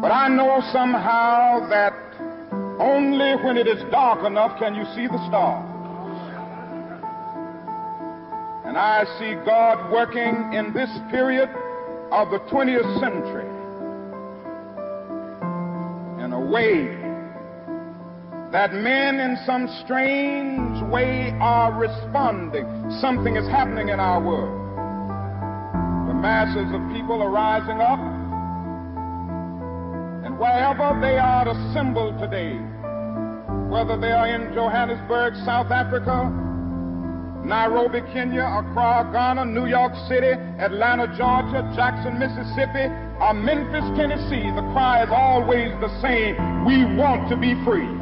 But I know somehow that only when it is dark enough can you see the stars. And I see God working in this period of the 20th century in a way that men in some strange way are responding. Something is happening in our world. The masses of people are rising up, wherever they are assembled today, whether they are in Johannesburg, South Africa, Nairobi, Kenya, Accra, Ghana, New York City, Atlanta, Georgia, Jackson, Mississippi, or Memphis, Tennessee, the cry is always the same. We want to be free.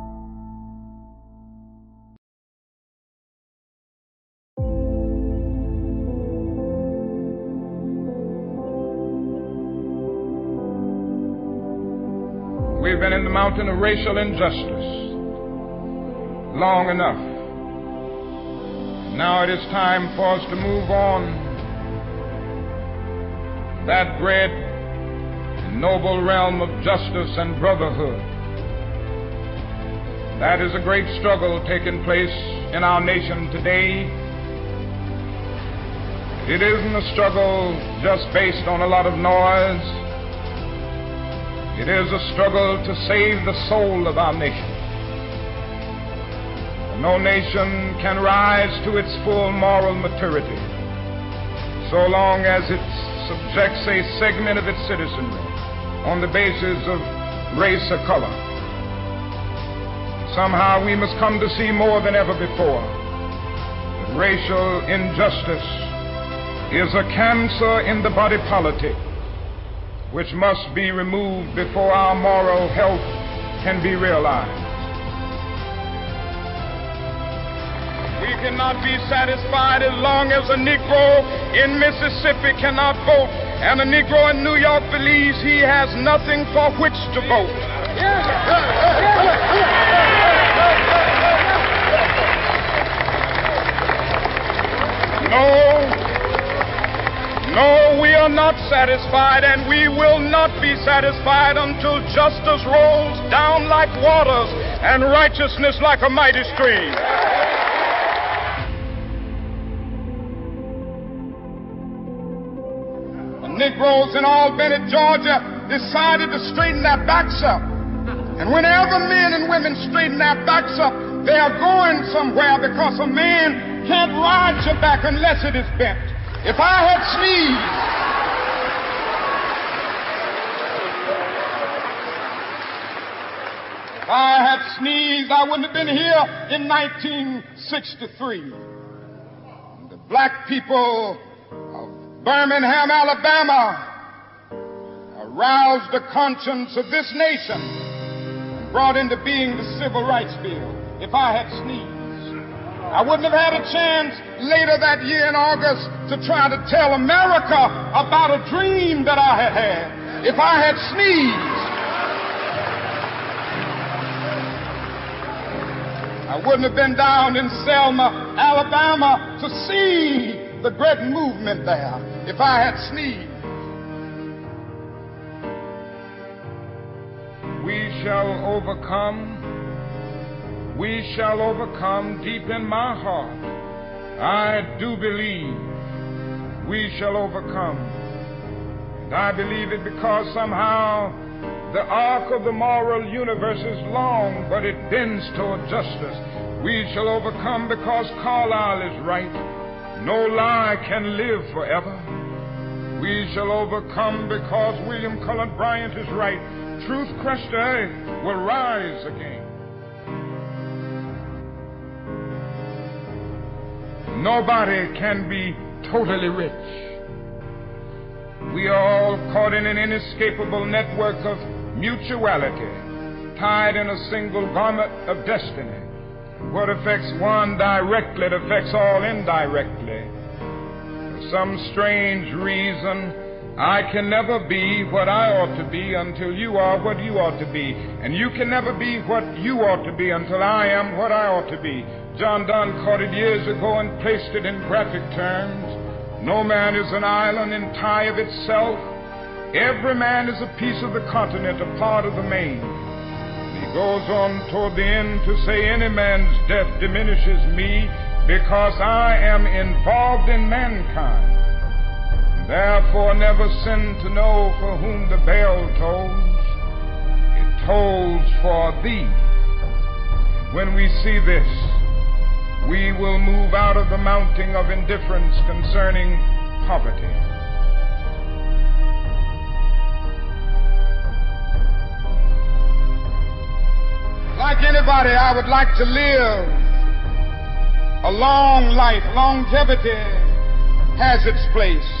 Mountain of racial injustice long enough. Now it is time for us to move on. That great noble realm of justice and brotherhood. That is a great struggle taking place in our nation today. It isn't a struggle just based on a lot of noise. It is a struggle to save the soul of our nation. No nation can rise to its full moral maturity so long as it subjects a segment of its citizenry on the basis of race or color. Somehow we must come to see more than ever before that racial injustice is a cancer in the body politic which must be removed before our moral health can be realized. We cannot be satisfied as long as a Negro in Mississippi cannot vote and a Negro in New York believes he has nothing for which to vote. No, no, we are not satisfied, and we will not be satisfied until justice rolls down like waters and righteousness like a mighty stream. The Negroes in Albany, Georgia decided to straighten their backs up. And whenever men and women straighten their backs up, they are going somewhere because a man can't ride your back unless it is bent. If I had sneezed, if I had sneezed, I wouldn't have been here in 1963. The black people of Birmingham, Alabama, aroused the conscience of this nation and brought into being the Civil Rights Bill. If I had sneezed, I wouldn't have had a chance later that year in August to try to tell America about a dream that I had had. If I had sneezed, I wouldn't have been down in Selma, Alabama to see the great movement there. If I had sneezed, we shall overcome we shall overcome deep in my heart. I do believe we shall overcome. And I believe it because somehow the arc of the moral universe is long, but it bends toward justice. We shall overcome because Carlyle is right. No lie can live forever. We shall overcome because William Cullen Bryant is right. Truth crushed earth will rise again. Nobody can be totally rich. We are all caught in an inescapable network of mutuality, tied in a single garment of destiny. What affects one directly, affects all indirectly. For some strange reason, I can never be what I ought to be until you are what you ought to be. And you can never be what you ought to be until I am what I ought to be. John Donne caught it years ago and placed it in graphic terms. No man is an island in tie of itself. Every man is a piece of the continent, a part of the main. He goes on toward the end to say, Any man's death diminishes me because I am involved in mankind. Therefore, never sin to know for whom the bell tolls. It tolls for thee. When we see this, we will move out of the mounting of indifference concerning poverty. Like anybody, I would like to live a long life. Longevity has its place.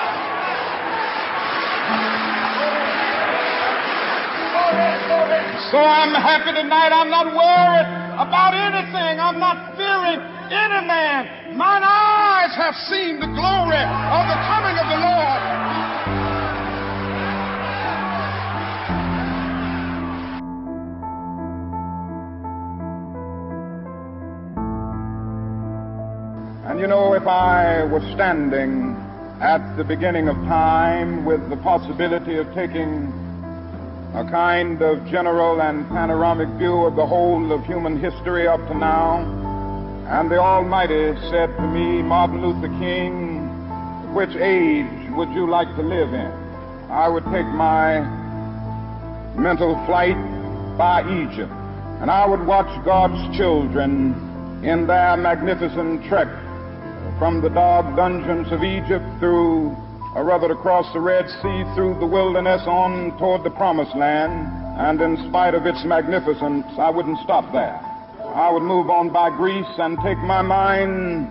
So I'm happy tonight. I'm not worried about anything. I'm not fearing any man. Mine eyes have seen the glory of the coming of the Lord. And you know, if I was standing at the beginning of time with the possibility of taking a kind of general and panoramic view of the whole of human history up to now. And the Almighty said to me, Martin Luther King, which age would you like to live in? I would take my mental flight by Egypt, and I would watch God's children in their magnificent trek from the dark dungeons of Egypt through or rather to cross the Red Sea through the wilderness on toward the promised land. And in spite of its magnificence, I wouldn't stop there. I would move on by Greece and take my mind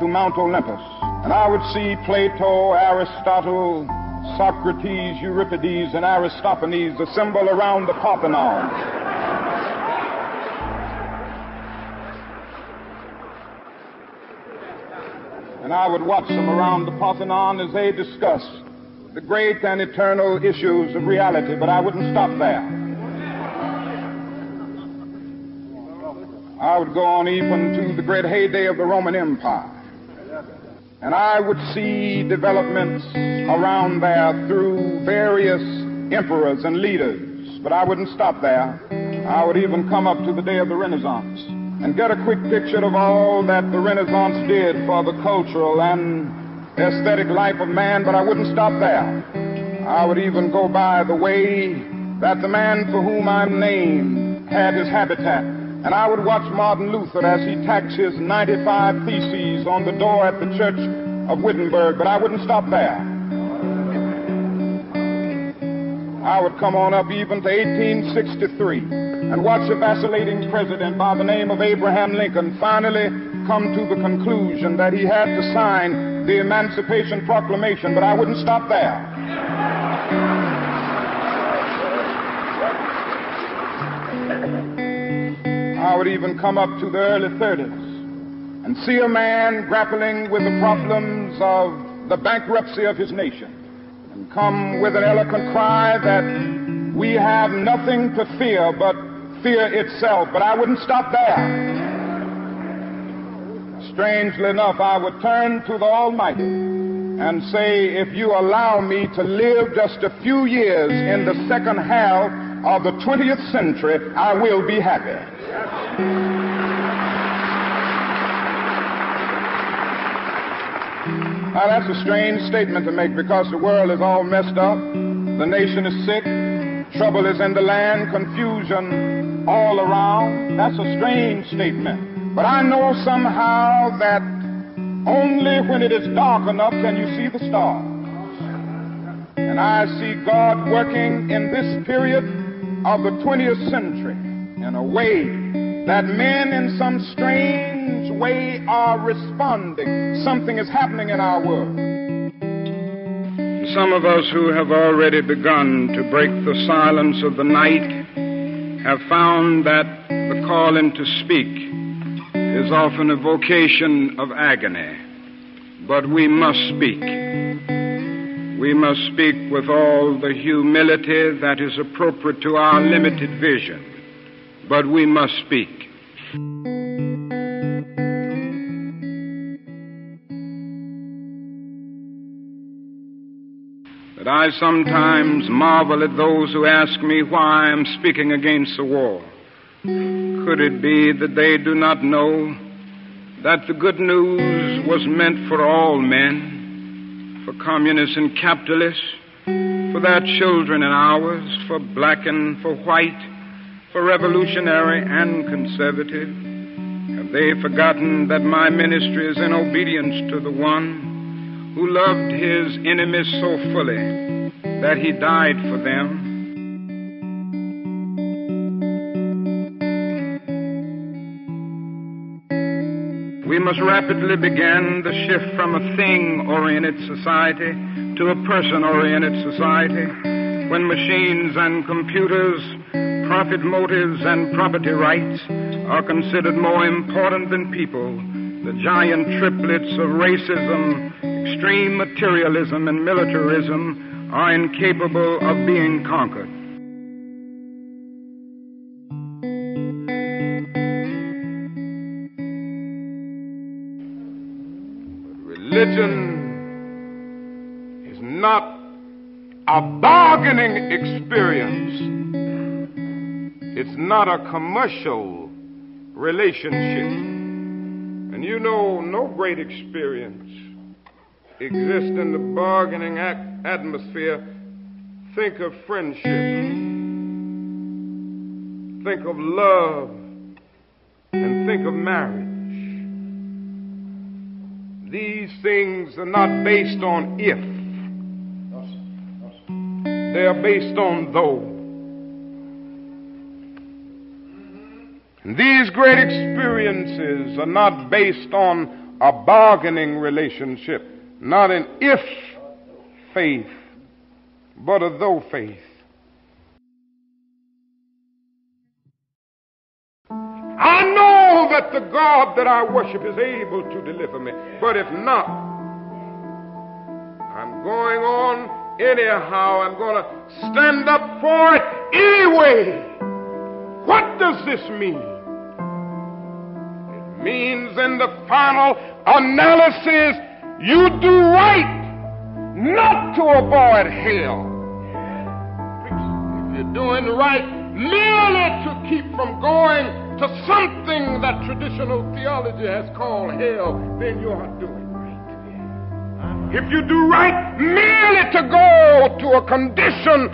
to Mount Olympus. And I would see Plato, Aristotle, Socrates, Euripides, and Aristophanes assemble around the Parthenon. And I would watch them around the Parthenon as they discussed the great and eternal issues of reality, but I wouldn't stop there. I would go on even to the great heyday of the Roman Empire. And I would see developments around there through various emperors and leaders. But I wouldn't stop there. I would even come up to the day of the Renaissance and get a quick picture of all that the Renaissance did for the cultural and aesthetic life of man, but I wouldn't stop there. I would even go by the way that the man for whom I'm named had his habitat. And I would watch Martin Luther as he tacks his 95 Theses on the door at the church of Wittenberg, but I wouldn't stop there. I would come on up even to 1863 and watch a vacillating president by the name of Abraham Lincoln finally come to the conclusion that he had to sign the Emancipation Proclamation, but I wouldn't stop there. I would even come up to the early 30s and see a man grappling with the problems of the bankruptcy of his nation and come with an eloquent cry that we have nothing to fear but fear itself, but I wouldn't stop there. Strangely enough, I would turn to the Almighty and say, if you allow me to live just a few years in the second half of the 20th century, I will be happy. Now, that's a strange statement to make because the world is all messed up. The nation is sick. Trouble is in the land. Confusion all around. That's a strange statement. But I know somehow that only when it is dark enough can you see the stars. And I see God working in this period of the 20th century in a way that men in some strange way are responding. Something is happening in our world. Some of us who have already begun to break the silence of the night have found that the calling to speak is often a vocation of agony. But we must speak. We must speak with all the humility that is appropriate to our limited vision. But we must speak. I sometimes marvel at those who ask me why I am speaking against the war. Could it be that they do not know that the good news was meant for all men, for communists and capitalists, for their children and ours, for black and for white, for revolutionary and conservative? Have they forgotten that my ministry is in obedience to the one who loved his enemies so fully that he died for them? We must rapidly begin the shift from a thing oriented society to a person oriented society when machines and computers, profit motives, and property rights are considered more important than people. The giant triplets of racism, extreme materialism, and militarism are incapable of being conquered. Religion is not a bargaining experience. It's not a commercial relationship. And you know, no great experience exists in the bargaining ac- atmosphere. Think of friendship, think of love, and think of marriage. These things are not based on if, they are based on though. And these great experiences are not based on a bargaining relationship, not an if faith, but a though faith. I know that the God that I worship is able to deliver me, but if not, I'm going on anyhow. I'm going to stand up for it anyway. What does this mean? It means in the final analysis, you do right not to avoid hell. If you're doing right merely to keep from going to something that traditional theology has called hell, then you are doing right. If you do right merely to go to a condition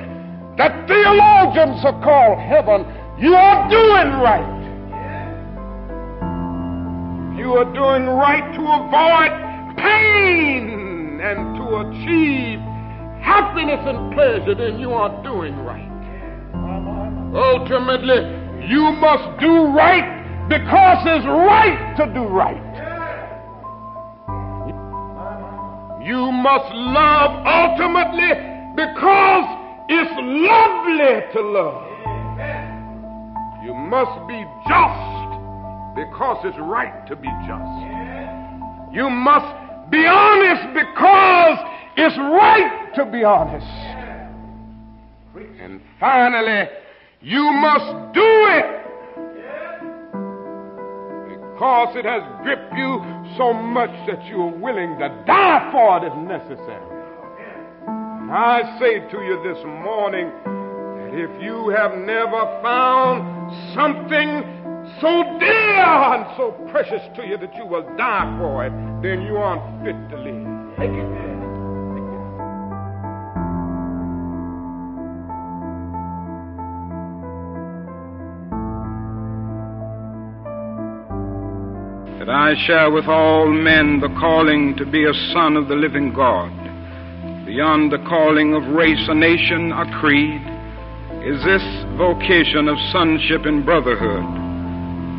that theologians have called heaven, you are doing right. You are doing right to avoid pain and to achieve happiness and pleasure, then you are doing right. Ultimately, you must do right because it's right to do right. You must love ultimately because it's lovely to love. You must be just because it's right to be just. You must be honest because it's right to be honest. And finally, you must do it because it has gripped you so much that you are willing to die for it if necessary. And I say to you this morning that if you have never found something so dear and so precious to you that you will die for it, then you aren't fit to live. Thank you. that I share with all men the calling to be a son of the living God. Beyond the calling of race, a nation, a creed, is this vocation of sonship and brotherhood.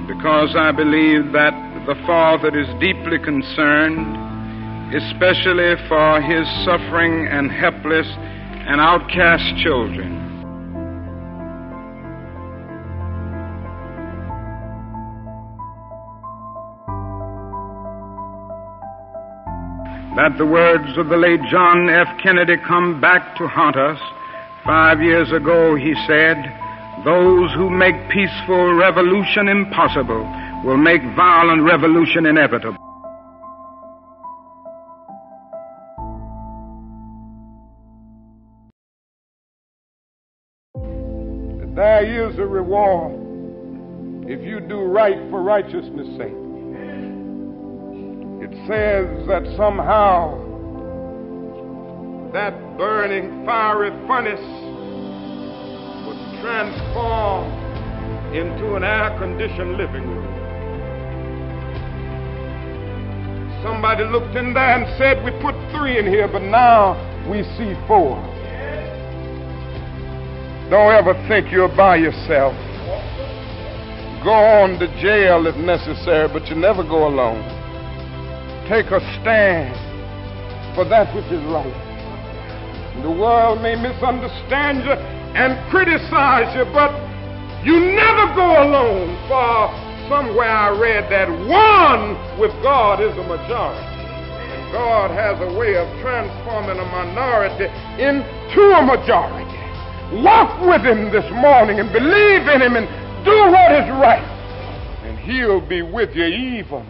Because I believe that the Father is deeply concerned, especially for his suffering and helpless and outcast children. that the words of the late John F. Kennedy come back to haunt us. Five years ago, he said, Those who make peaceful revolution impossible will make violent revolution inevitable. There is a reward if you do right for righteousness' sake it says that somehow that burning fiery furnace transformed into an air conditioned living room. Somebody looked in there and said, We put three in here, but now we see four. Don't ever think you're by yourself. Go on to jail if necessary, but you never go alone take a stand for that which is right. The world may misunderstand you and criticize you, but you never go alone. For somewhere I read that one with God is a majority. And God has a way of transforming a minority into a majority. Walk with Him this morning and believe in Him and do what is right, and He'll be with you even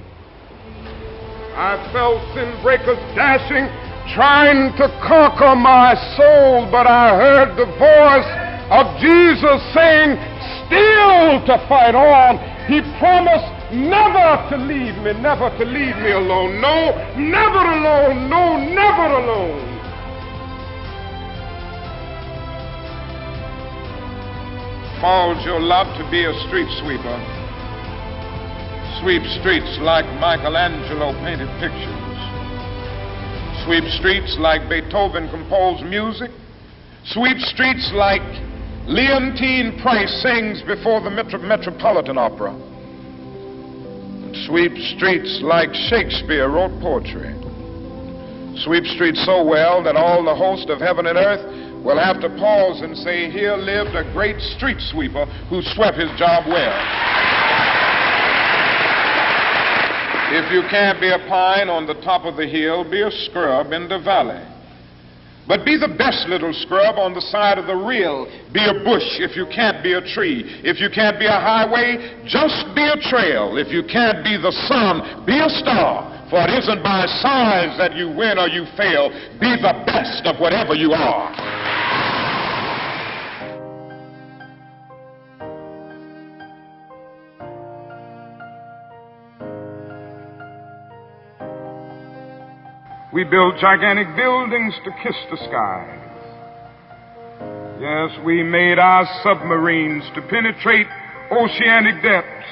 I felt sin breakers dashing, trying to conquer my soul, but I heard the voice of Jesus saying, still to fight on. He promised never to leave me, never to leave me alone. No, never alone. No, never alone. Falls your lot to be a street sweeper sweep streets like Michelangelo painted pictures, sweep streets like Beethoven composed music, sweep streets like Leontyne Price sings before the Metro- Metropolitan Opera, and sweep streets like Shakespeare wrote poetry. Sweep streets so well that all the host of heaven and earth will have to pause and say, Here lived a great street sweeper who swept his job well. If you can't be a pine on the top of the hill, be a scrub in the valley. But be the best little scrub on the side of the rill. Be a bush if you can't be a tree. If you can't be a highway, just be a trail. If you can't be the sun, be a star. For it isn't by size that you win or you fail. Be the best of whatever you are. We build gigantic buildings to kiss the skies. Yes, we made our submarines to penetrate oceanic depths.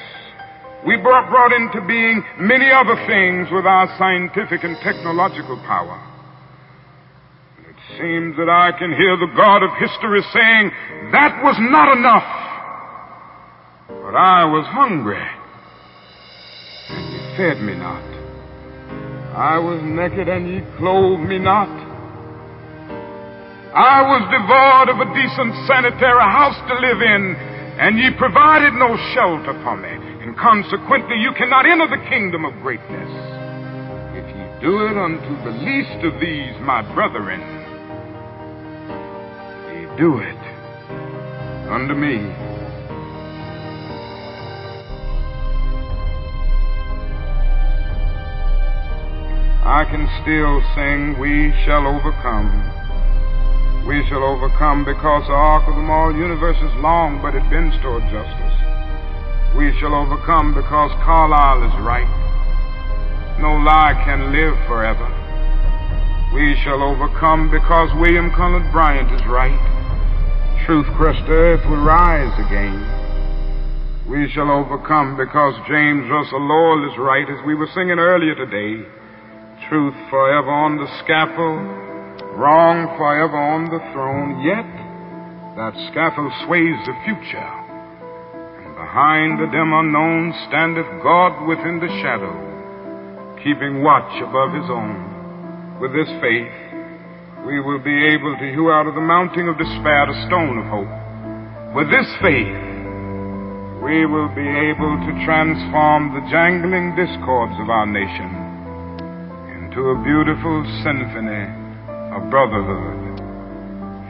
We brought, brought into being many other things with our scientific and technological power. it seems that I can hear the God of history saying, that was not enough. But I was hungry, and you fed me not. I was naked and ye clothed me not. I was devoid of a decent sanitary house to live in, and ye provided no shelter for me. And consequently, you cannot enter the kingdom of greatness. If ye do it unto the least of these, my brethren, ye do it unto me. I can still sing, We shall overcome. We shall overcome because the arc of the moral universe is long, but it bends toward justice. We shall overcome because Carlyle is right. No lie can live forever. We shall overcome because William Cullen Bryant is right. Truth crushed earth will rise again. We shall overcome because James Russell Lowell is right, as we were singing earlier today. Truth forever on the scaffold, wrong forever on the throne. Yet that scaffold sways the future. And behind the dim unknown standeth God within the shadow, keeping watch above his own. With this faith, we will be able to hew out of the mounting of despair a stone of hope. With this faith, we will be able to transform the jangling discords of our nation into a beautiful symphony of brotherhood.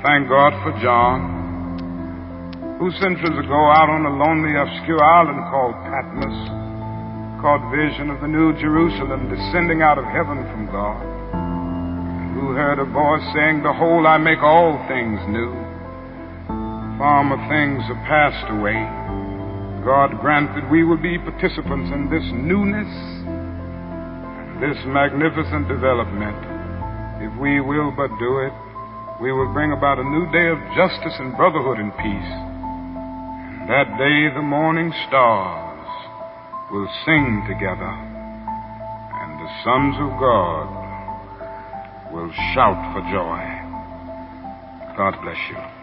Thank God for John, who centuries ago out on a lonely, obscure island called Patmos caught vision of the New Jerusalem descending out of heaven from God, who heard a voice saying, Behold, I make all things new. Former things are passed away. God grant that we will be participants in this newness this magnificent development. If we will but do it, we will bring about a new day of justice and brotherhood and peace. That day the morning stars will sing together, and the sons of God will shout for joy. God bless you.